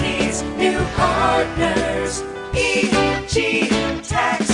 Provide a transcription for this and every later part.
New partners, EG Tax.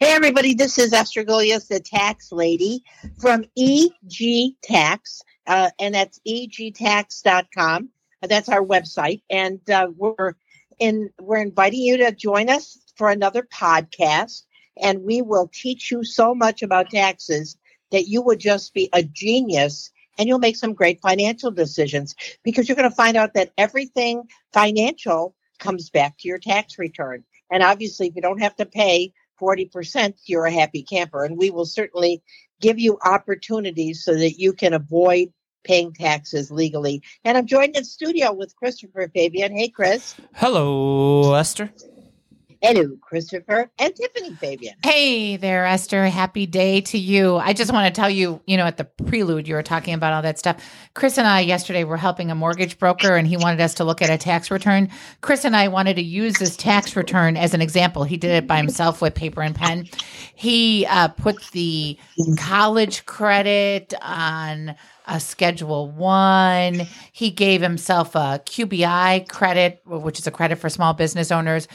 Hey, everybody, this is Esther the tax lady from EG Tax, uh, and that's egtax.com. That's our website. And uh, we're in, we're inviting you to join us for another podcast, and we will teach you so much about taxes that you will just be a genius and you'll make some great financial decisions because you're going to find out that everything financial comes back to your tax return. And obviously, if you don't have to pay 40%, you're a happy camper. And we will certainly give you opportunities so that you can avoid paying taxes legally. And I'm joined in studio with Christopher Fabian. Hey, Chris. Hello, Esther. Hello, Christopher. And Tiffany Fabian. Hey there, Esther. Happy day to you. I just want to tell you, you know, at the prelude, you were talking about all that stuff. Chris and I yesterday were helping a mortgage broker and he wanted us to look at a tax return. Chris and I wanted to use this tax return as an example. He did it by himself with paper and pen. He uh, put the college credit on a schedule one. He gave himself a QBI credit, which is a credit for small business owners.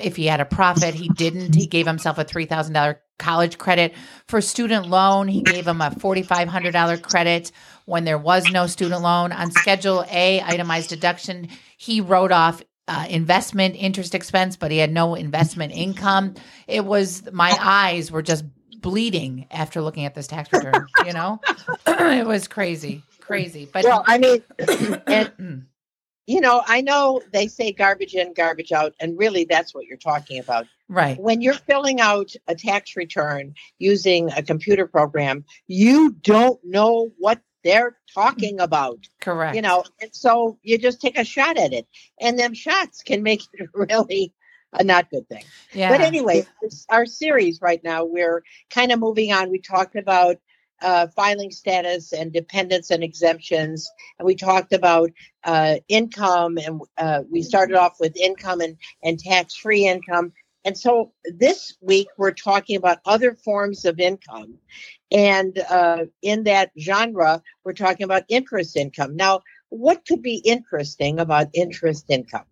If he had a profit, he didn't. He gave himself a $3,000 college credit. For student loan, he gave him a $4,500 credit when there was no student loan. On Schedule A, itemized deduction, he wrote off uh, investment interest expense, but he had no investment income. It was, my eyes were just bleeding after looking at this tax return. You know, it was crazy, crazy. But Well, I mean, and, you know, I know they say garbage in, garbage out, and really that's what you're talking about. right, when you're filling out a tax return using a computer program, you don't know what they're talking mm-hmm. about, correct. you know, and so you just take a shot at it, and them shots can make it really a not good thing. yeah. But anyway, this, our series right now, we're kind of moving on. We talked about uh, filing status and dependents and exemptions, and we talked about uh, income, and uh, we started off with income and, and tax free income. And so this week, we're talking about other forms of income. And uh, in that genre, we're talking about interest income. Now, what could be interesting about interest income?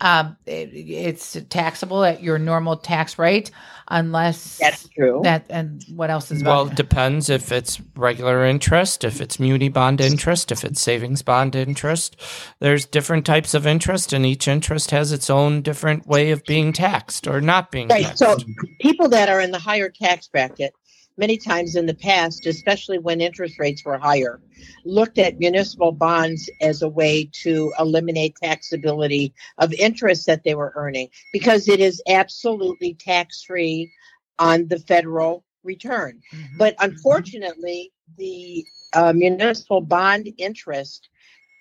Um, it, it's taxable at your normal tax rate, unless That's true. that. And what else is Well, about it depends if it's regular interest, if it's muni bond interest, if it's savings bond interest. There's different types of interest, and each interest has its own different way of being taxed or not being Right. taxed. So people that are in the higher tax bracket, many times in the past, especially when interest rates were higher, looked at municipal bonds as a way to eliminate taxability of interest that they were earning because it is absolutely tax free on the federal return. Mhm. But unfortunately, the uh, municipal bond interest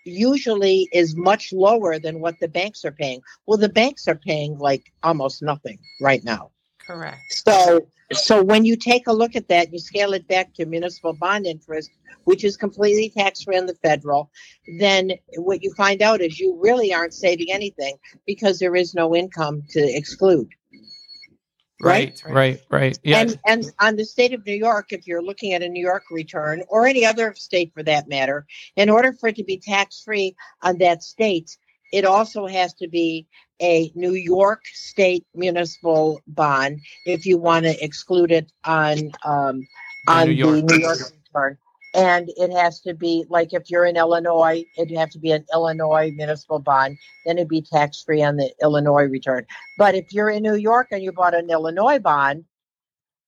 usually is much lower than what the banks are paying. Well, the banks are paying like almost nothing right now. Correct. So, so when you take a look at that, you scale it back to municipal bond interest, which is completely tax free on the federal. Then what you find out is you really aren't saving anything because there is no income to exclude. right, right, right. Yeah. And and on the state of New York, if you're looking at a New York return or any other state for that matter, in order for it to be tax free on that state, it also has to be a New York state municipal bond if you want to exclude it on um, on New York- the New York return. And it has to be like if you're in Illinois, it'd have to be an Illinois municipal bond. Then it'd be tax free on the Illinois return. But if you're in New York and you bought an Illinois bond,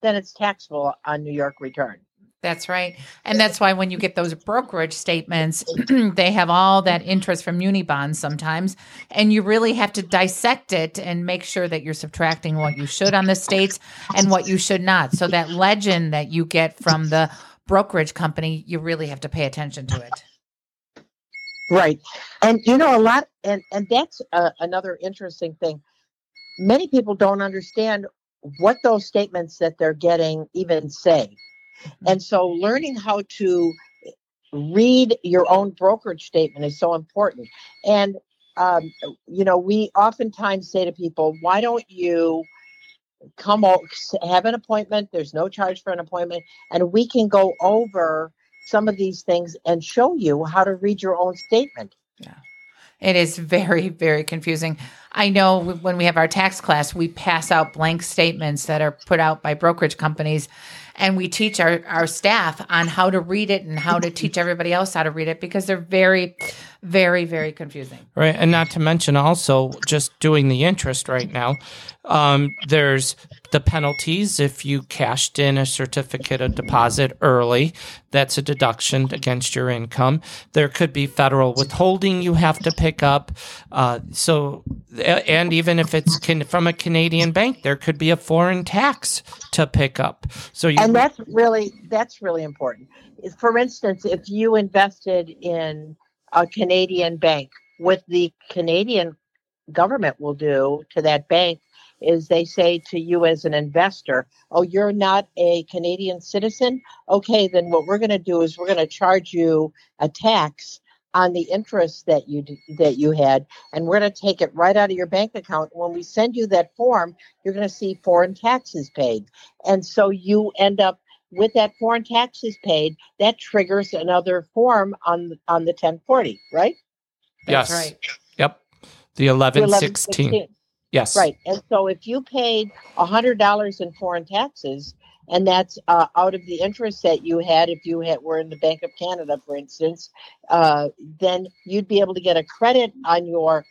then it's taxable on New York return. That's right. And that's why when you get those brokerage statements, they have all that interest from muni bonds sometimes. And you really have to dissect it and make sure that you're subtracting what you should on the states and what you should not. So that legend that you get from the brokerage company, you really have to pay attention to it. Right. And you know, a lot, and, and that's uh, another interesting thing. Many people don't understand what those statements that they're getting even say. And so learning how to read your own brokerage statement is so important. And, um, you know, we oftentimes say to people, why don't you come o- have an appointment? There's no charge for an appointment, and we can go over some of these things and show you how to read your own statement. Yeah. It is very, very confusing. I know when we have our tax class, we pass out blank statements that are put out by brokerage companies and we teach our, our staff on how to read it and how to teach everybody else how to read it because they're very, very, very confusing. Right. And not to mention also just doing the interest right now. Um, there's the penalties if you cashed in a certificate of deposit early. That's a deduction against your income. There could be federal withholding you have to pick up. Uh, so, and even if it's can, from a Canadian bank, there could be a foreign tax to pick up. So you and that's really that's really important. For instance, if you invested in a Canadian bank, what the Canadian government will do to that bank is they say to you as an investor, "Oh, you're not a Canadian citizen. Okay, then what we're going to do is we're going to charge you a tax on the interest that you that you had, and we're going to take it right out of your bank account. When we send you that form, you're going to see foreign taxes paid, and so you end up with that foreign taxes paid. That triggers another form on on the 1040, right? yes, right. yep, the To 11, 11, 16. Yes, Right. And so if you paid a hundred dollars in foreign taxes, and that's uh, out of the interest that you had if you had were in the Bank of Canada, for instance, uh, then you'd be able to get a credit on your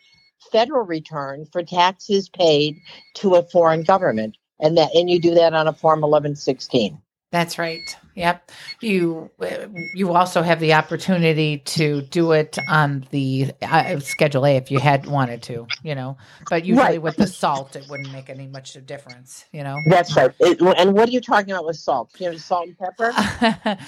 federal return for taxes paid to a foreign government, and that and you do that on a form eleven sixteen. That's right. Yep. You you also have the opportunity to do it on the uh, Schedule A if you had wanted to, you know. But usually Right. with the salt, it wouldn't make any much of a difference, you know. That's right. It, and what are you talking about with salt? You know, salt and pepper.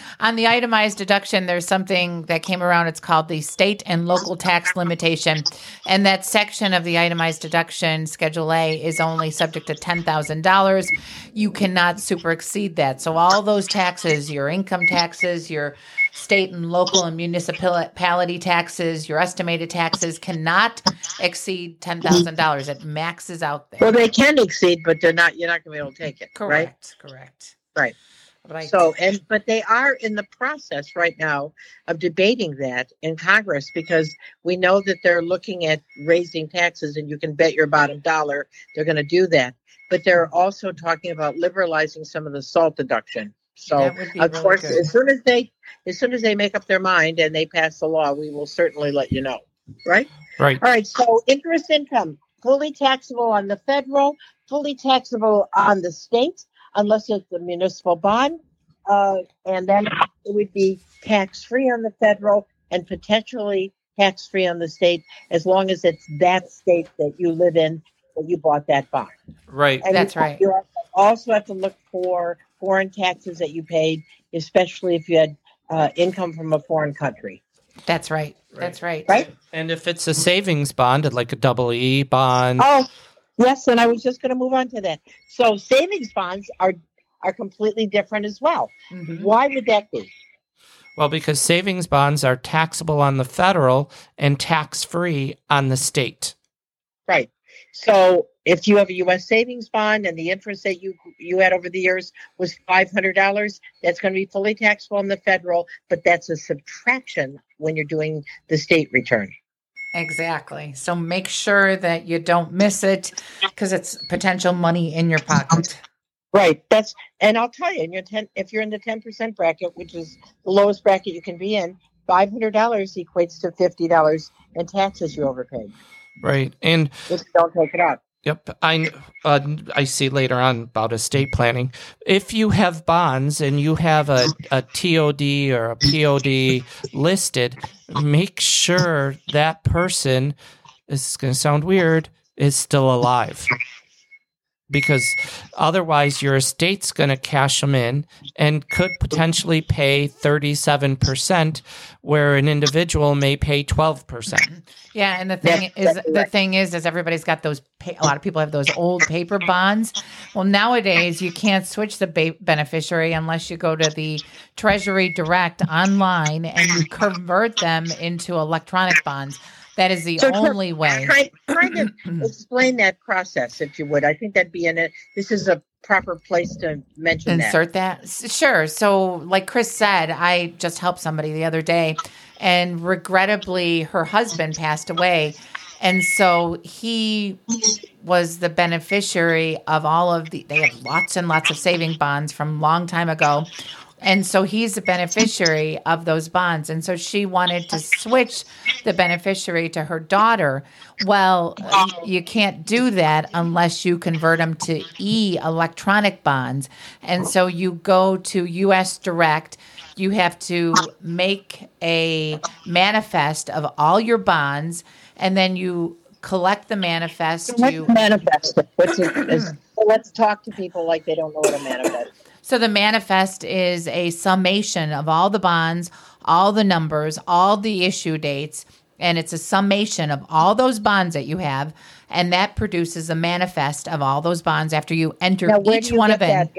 on the itemized deduction, there's something that came around. It's called the state and local tax limitation. And that section of the itemized deduction, Schedule A, is only subject to $10,000. You cannot super exceed that. So all those taxes, your income taxes, your state and local and municipality taxes, your estimated taxes cannot exceed $10,000. It maxes out there. Well, they can exceed, but they're not. You're not going to be able to take it, right? correct. Correct. Right. Right. So, and but they are in the process right now of debating that in Congress because we know that they're looking at raising taxes, and you can bet your bottom dollar they're going to do that. But they're also talking about liberalizing some of the salt deduction. So, That would be of really course, good. as soon as they as soon as they make up their mind and they pass the law, we will certainly let you know. Right. right. All right. So interest income fully taxable on the federal, fully taxable on the state, unless it's a municipal bond, uh, and then it would be tax free on the federal and potentially tax free on the state, as long as it's that state that you live in that you bought that bond. Right. And That's you, right. You also have to look for foreign taxes that you paid, especially if you had uh, income from a foreign country. That's right. That's right. Right. And if it's a savings bond, like a double E bond, Oh, yes, and I was just going to move on to that. So savings bonds are are completely different as well. Mhm. Why would that be? well, because savings bonds are taxable on the federal and tax free on the state. Right. So if you have a U.S. savings bond and the interest that you you had over the years was five hundred dollars, that's going to be fully taxable on the federal, but that's a subtraction when you're doing the state return. Exactly. So make sure that you don't miss it because it's potential money in your pocket. Right. That's and I'll tell you, in your ten, if you're in the ten percent bracket, which is the lowest bracket you can be in, five hundred dollars equates to fifty dollars in taxes you overpaid Right. And you don't take it out. Yep, I uh, I see later on about estate planning. If you have bonds and you have a, a TOD or a POD listed, make sure that person this is going to sound weird is still alive. Because otherwise, your estate's going to cash them in and could potentially pay 37%, where an individual may pay 12%. Yeah, and the thing That's is, exactly the thing is, is everybody's got those. Pa- a lot of people have those old paper bonds. Well, nowadays you can't switch the ba- beneficiary unless you go to the Treasury Direct online and you convert them into electronic bonds. That is the So, only way. Try, try to explain that process, if you would. I think that'd be in it. Uh, this is a proper place to mention that. insert that? S- Sure. So, like Chris said, I just helped somebody the other day, and regrettably, her husband passed away. And so he was the beneficiary of all of the, they have lots and lots of saving bonds from long time ago. And so he's the beneficiary of those bonds. And so she wanted to switch the beneficiary to her daughter. Well, you can't do that unless you convert them to e electronic bonds. And so you go to US Direct. You have to make a manifest of all your bonds, and then you collect the manifest. What's You manifest? What's it, is, so let's talk to people like they don't know what a manifest. So the manifest is a summation of all the bonds, all the numbers, all the issue dates, and it's a summation of all those bonds that you have, and that produces a manifest of all those bonds after you enter Now, each you one of them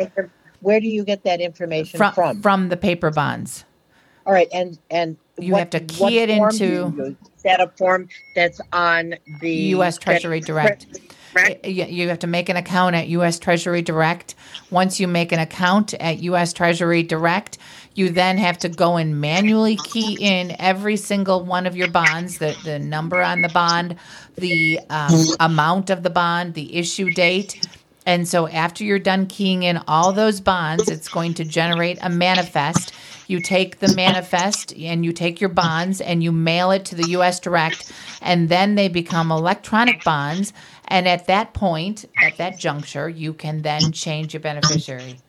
Where do you get that information from, from? from the paper bonds. All right, and and You what- have to key it into- you use? Is that a form that's on the U.S. Treasury Direct. Y- You have to make an account at U.S. Treasury Direct. Once you make an account at U.S. Treasury Direct, you then have to go and manually key in every single one of your bonds, the, the number on the bond, the um, amount of the bond, the issue date. And so after you're done keying in all those bonds, it's going to generate a manifest. You take the manifest and you take your bonds and you mail it to the US Direct, and then they become electronic bonds. And at that point, at that juncture, you can then change your beneficiary.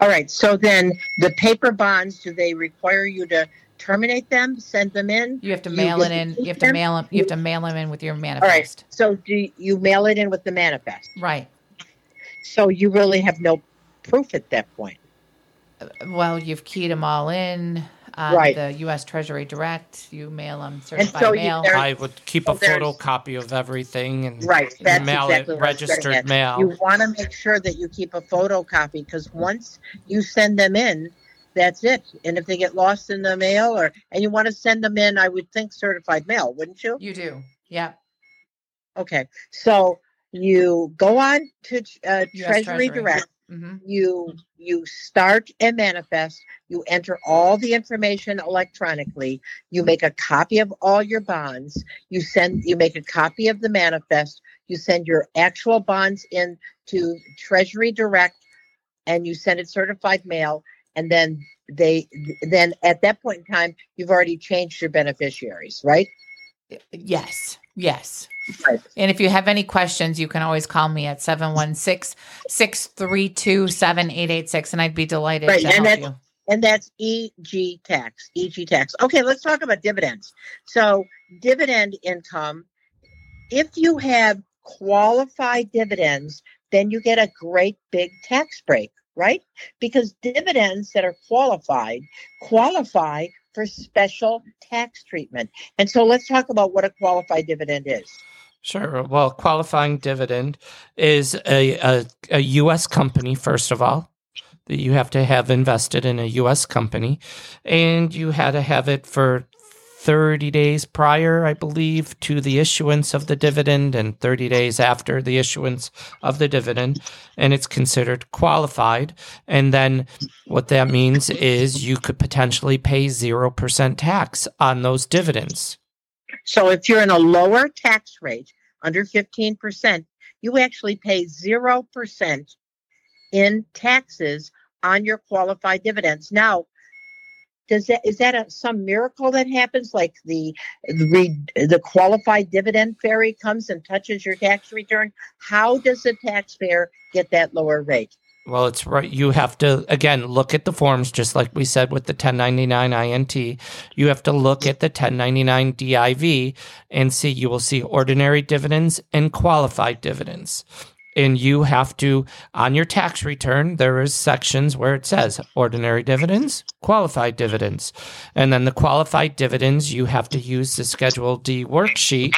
All right. So then the paper bonds, do they require you to terminate them, send them in? You have to mail it in. You have to them? mail them. You have to mail them in with your All right. manifest. So do you mail it in with the manifest? Right. So you really have no proof at that point. Well, you've keyed them all in on Right. the U.S. Treasury Direct. You mail them certified so mail. there- I would keep a So there's- photocopy of everything and Right. That's mail exactly it what I was getting registered mail. You want to make sure that you keep a photocopy because once you send them in, that's it. And if they get lost in the mail or and you want to send them in, I would think certified mail, wouldn't you? You do. Yeah. Okay. So you go on to uh, Treasury, Treasury. Direct. Hmm You you start a manifest. You enter all the information electronically. You make a copy of all your bonds. You send. You make a copy of the manifest. You send your actual bonds in to Treasury Direct, and you send it certified mail. And then they then at that point in time, you've already changed your beneficiaries, right? Yes. Yes. Right. And if you have any questions, you can always call me at 716 632 7886, and I'd be delighted Right, to and help you. and that's EG tax. EG tax. Okay, let's talk about dividends. So, dividend income, if you have qualified dividends, then you get a great big tax break, right? Because dividends that are qualified qualify for special tax treatment. And so, let's talk about what a qualified dividend is. Sure. Well, qualifying dividend is a, a, a U.S. company, first of all, that you have to have invested in a U.S. company. And you had to have it for 30 days prior, I believe, to the issuance of the dividend and 30 days after the issuance of the dividend. And it's considered qualified. And then what that means is you could potentially pay 0% tax on those dividends. So if you're in a lower tax rate, under 15%, you actually pay 0% in taxes on your qualified dividends. Now, does that is that a, some miracle that happens like the the, the qualified dividend fairy comes and touches your tax return? How does the taxpayer get that lower rate? Well, it's right. You have to, again, look at the forms, just like we said with the 1099 INT. You have to look at the 1099 DIV and see, you will see ordinary dividends and qualified dividends. And you have to, on your tax return, there is sections where it says ordinary dividends, qualified dividends. And then the qualified dividends, you have to use the Schedule D worksheet,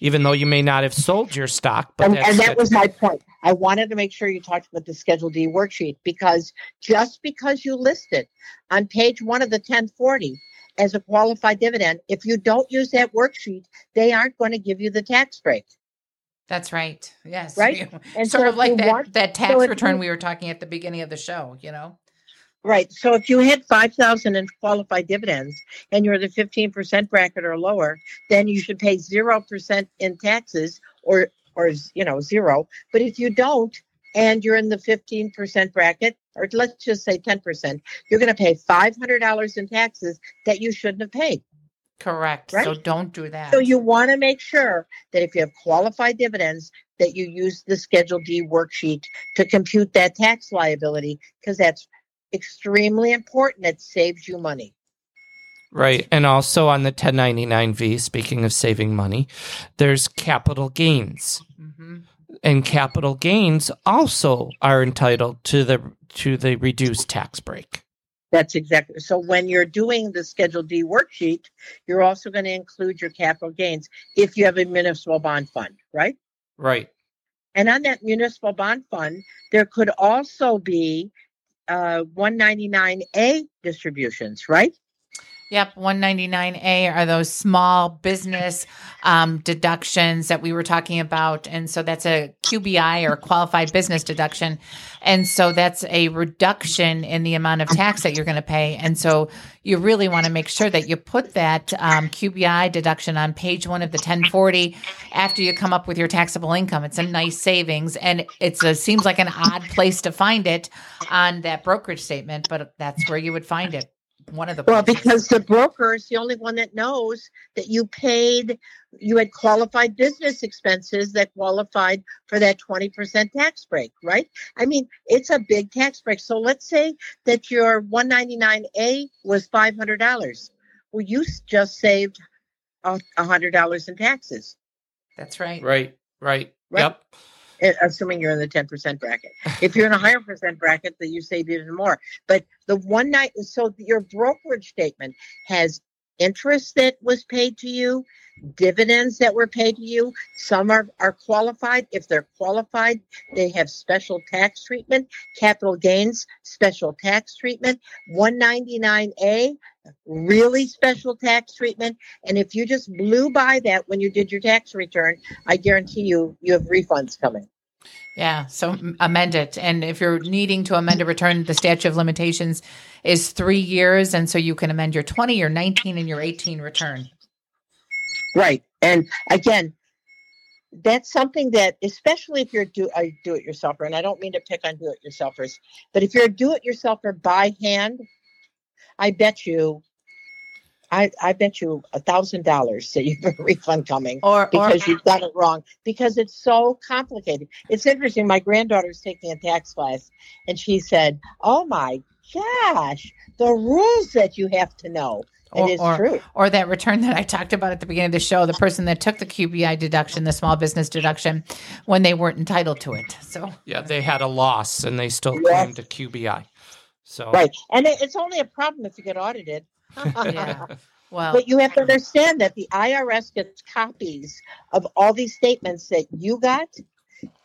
even though you may not have sold your stock. But and, and that was my point. I wanted to make sure you talked about the Schedule D worksheet because just because you list it on page one of the 1040 as a qualified dividend, if you don't use that worksheet, they aren't going to give you the tax break. That's right. Yes. Right? And sort so of like that, want- that tax so return we were talking at the beginning of the show, you know? Right. So if you hit 5,000 in qualified dividends and you're the 15% bracket or lower, then you should pay 0% in taxes or, or, you know, zero. But if you don't, and you're in the 15% bracket, or let's just say 10%, you're going to pay $500 in taxes that you shouldn't have paid. Correct. Right. So don't do that. So you want to make sure that if you have qualified dividends, that you use the Schedule D worksheet to compute that tax liability because that's extremely important. It saves you money. Right. And also on the 1099V, speaking of saving money, there's capital gains. Mhm. And capital gains also are entitled to the to the reduced tax break. That's exactly so. When you're doing the Schedule D worksheet, you're also going to include your capital gains if you have a municipal bond fund, right? Right. And on that municipal bond fund, there could also be uh, 199A distributions, right? Yep, 199A are those small business um, deductions that we were talking about. And so that's a QBI or qualified business deduction. And so that's a reduction in the amount of tax that you're going to pay. And so you really want to make sure that you put that um, QBI deduction on page one of the 1040 after you come up with your taxable income. It's a nice savings and it seems like an odd place to find it on that brokerage statement, but that's where you would find it. One of the Well, places. because the broker is the only one that knows that you paid, you had qualified business expenses that qualified for that 20% tax break, right? I mean, it's a big tax break. So let's say that your 199A was $500. Well, you just saved a $100 in taxes, that's right. Right. Right. Right. Yep. Eh, assuming you're in the 10% bracket. If you're in a higher percent bracket, then you save even more. But the one night, so your brokerage statement has interest that was paid to you, dividends that were paid to you. Some are, are qualified. If they're qualified, they have special tax treatment, capital gains, special tax treatment, 199A, really special tax treatment. And if you just blew by that when you did your tax return, I guarantee you, you have refunds coming. Yeah, so amend it. And if you're needing to amend a return, the statute of limitations is three years. And so you can amend your 20, your 19, and your 18 return. Right. And again, that's something that, especially if you're do a do-it-yourselfer, and I don't mean to pick on do-it-yourselfers, but if you're a do-it-yourselfer by hand, I bet you, I I bet you a thousand dollars that you have a refund coming Or, or because you've done it wrong because it's so complicated. It's interesting. My granddaughter's taking a tax class, and she said, "Oh my gosh, the rules that you have to know. Or, it is or- true. or that return that I talked about at the beginning of the show, the person that took the QBI deduction, the small business deduction, when they weren't entitled to it. So Yeah, they had a loss and they still Yes. claimed a QBI. So Right. And it's only a problem if you get audited. yeah. Well, But you have to understand that the IRS gets copies of all these statements that you got,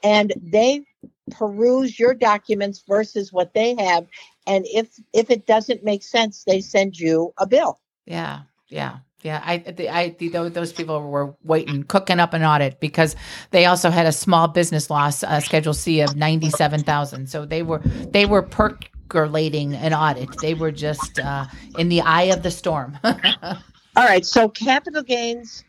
and they peruse your documents versus what they have. And if if it doesn't make sense, they send you a bill. Yeah, yeah, yeah. I, the, I, the, those people were waiting, cooking up an audit because they also had a small business loss, uh, Schedule C of ninety-seven thousand. So they were they were percolating an audit. They were just uh, in the eye of the storm. All right. So capital gains,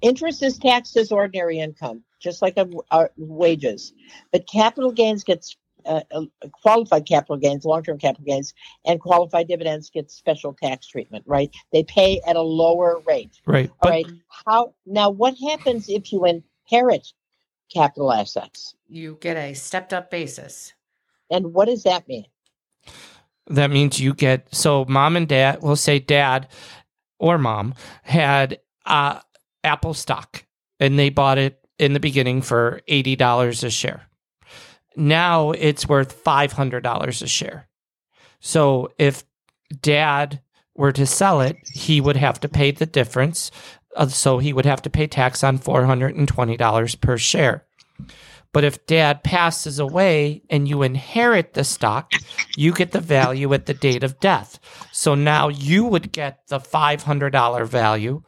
interest is taxed as ordinary income, just like a, a wages. But capital gains gets uh, uh, qualified capital gains, long-term capital gains, and qualified dividends get special tax treatment. Right? They pay at a lower rate. right. All But right. How now? What happens if you inherit capital assets? you get a stepped-up basis. And what does that mean? that means you get so mom and dad will say dad or mom had uh Apple stock and they bought it in the beginning for $80 a share. Now it's worth $500 a share. So if dad were to sell it, he would have to pay the difference. So he would have to pay tax on $420 per share. But if dad passes away and you inherit the stock, you get the value at the date of death. So now you would get the $500 value.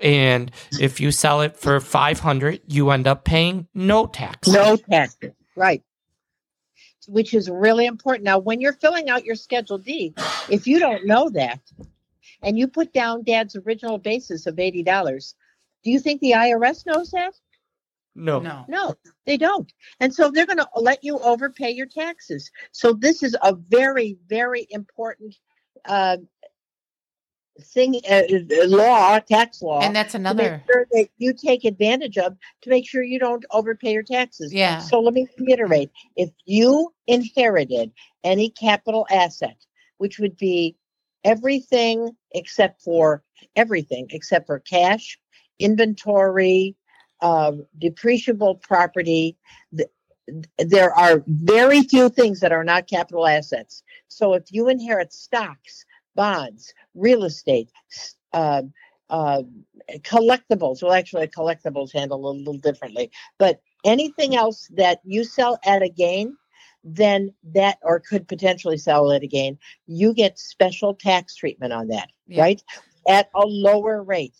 And if you sell it for 500, you end up paying no tax. No taxes. Right. which is really important. Now, when you're filling out your Schedule D, if you don't know that and you put down dad's original basis of $80, do you think the IRS knows that? No. No. No, they don't. And so they're going to let you overpay your taxes. So this is a very, very important uh, thing, uh, uh, law, tax law. And that's another. sure that you take advantage of to make sure you don't overpay your taxes. Yeah. So let me reiterate if you inherited any capital asset, which would be everything except for everything except for cash, inventory, um, depreciable property, th- there are very few things that are not capital assets. So if you inherit stocks, bonds, real estate, um, uh, collectibles, well, actually, collectibles handle a little differently, but anything else that you sell at a gain, then that or could potentially sell at a gain, you get special tax treatment on that, Yeah. right? At a lower rate.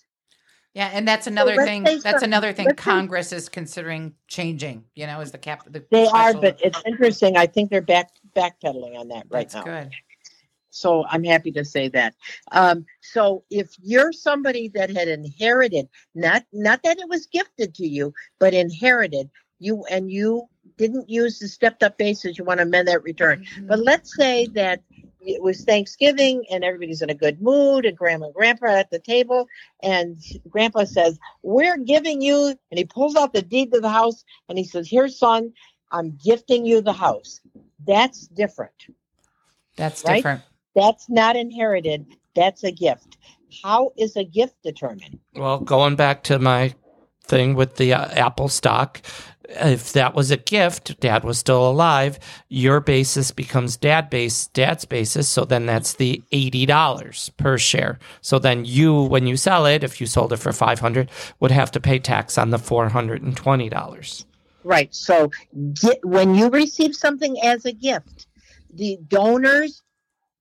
Yeah, and that's another let's thing. That's another thing let's say- Congress is considering changing. You know, is the cap. The They are, but it's interesting. I think they're back backpedaling on that right that's now. good. So I'm happy to say that. Um, so if you're somebody that had inherited, not not that it was gifted to you, but inherited, you and you didn't use the stepped up basis, you want to amend that return. Mm-hmm. But let's say that it was Thanksgiving and everybody's in a good mood, and grandma and grandpa are at the table, and grandpa says, We're giving you, and he pulls out the deed to the house and he says, Here, son, I'm gifting you the house. That's different. That's right? different. That's not inherited. That's a gift. How is a gift determined? Well, going back to my thing with the uh, Apple stock, if that was a gift, dad was still alive, your basis becomes dad base, dad's basis. So then that's the $80 per share. So then you, when you sell it, if you sold it for 500, would have to pay tax on the $420. Right. So get, when you receive something as a gift, the donor's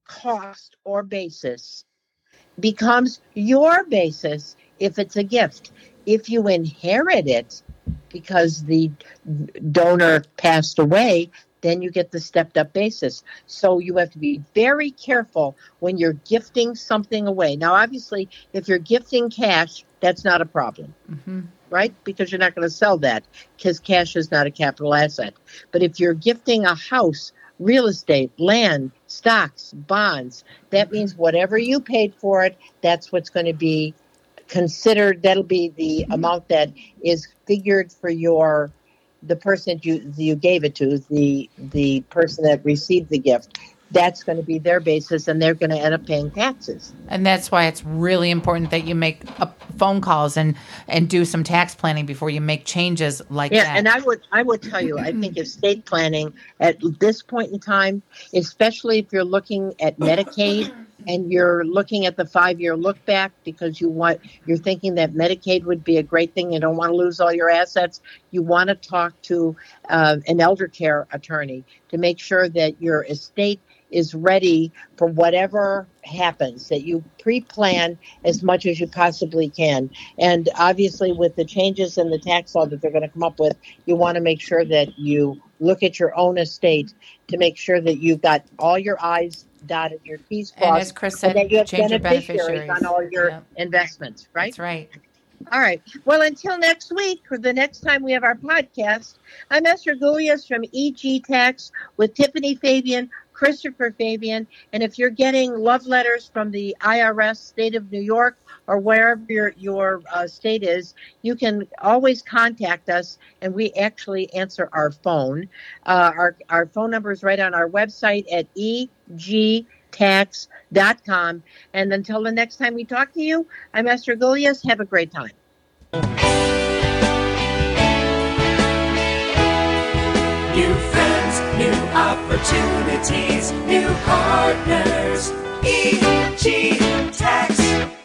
cost or basis becomes your basis if it's a gift. If you inherit it because the donor passed away, then you get the stepped up basis. So you have to be very careful when you're gifting something away. Now, obviously, if you're gifting cash, that's not a problem hmm right? Because you're not going to sell that because cash is not a capital asset. But if you're gifting a house, real estate, land, stocks, bonds, that means whatever you paid for it, that's what's going to be considered. That'll be the amount that is figured for your the person you you gave it to, the the person that received the gift. That's going to be their basis, and they're going to end up paying taxes. And that's why it's really important that you make uh, phone calls and and do some tax planning before you make changes like Yeah, that. and I would I would tell you, I think estate planning at this point in time, especially if you're looking at Medicaid and you're looking at the five year look back because you want you're thinking that Medicaid would be a great thing. You don't want to lose all your assets. You want to talk to uh, an elder care attorney to make sure that your estate is ready for whatever happens that you pre-plan as much as you possibly can and obviously with the changes in the tax law that they're going to come up with you want to make sure that you look at your own estate to make sure that you've got all your i's dotted your t's And as crossed Chris and said, that you have change your beneficiaries beneficiaries. on all your Yep. investments right That's right. all right. Well, until next week, or the next time we have our podcast, I'm Esther Gulias from EG Tax with Tiffany Fabian, Christopher Fabian. And if you're getting love letters from the IRS, state of New York, or wherever your, your uh, state is, you can always contact us, and we actually answer our phone. Uh, our, our phone number is right on our website at egtax.com. And until the next time we talk to you, I'm Esther Gulias. Have a great time. Opportunities, new partners. EG Tax.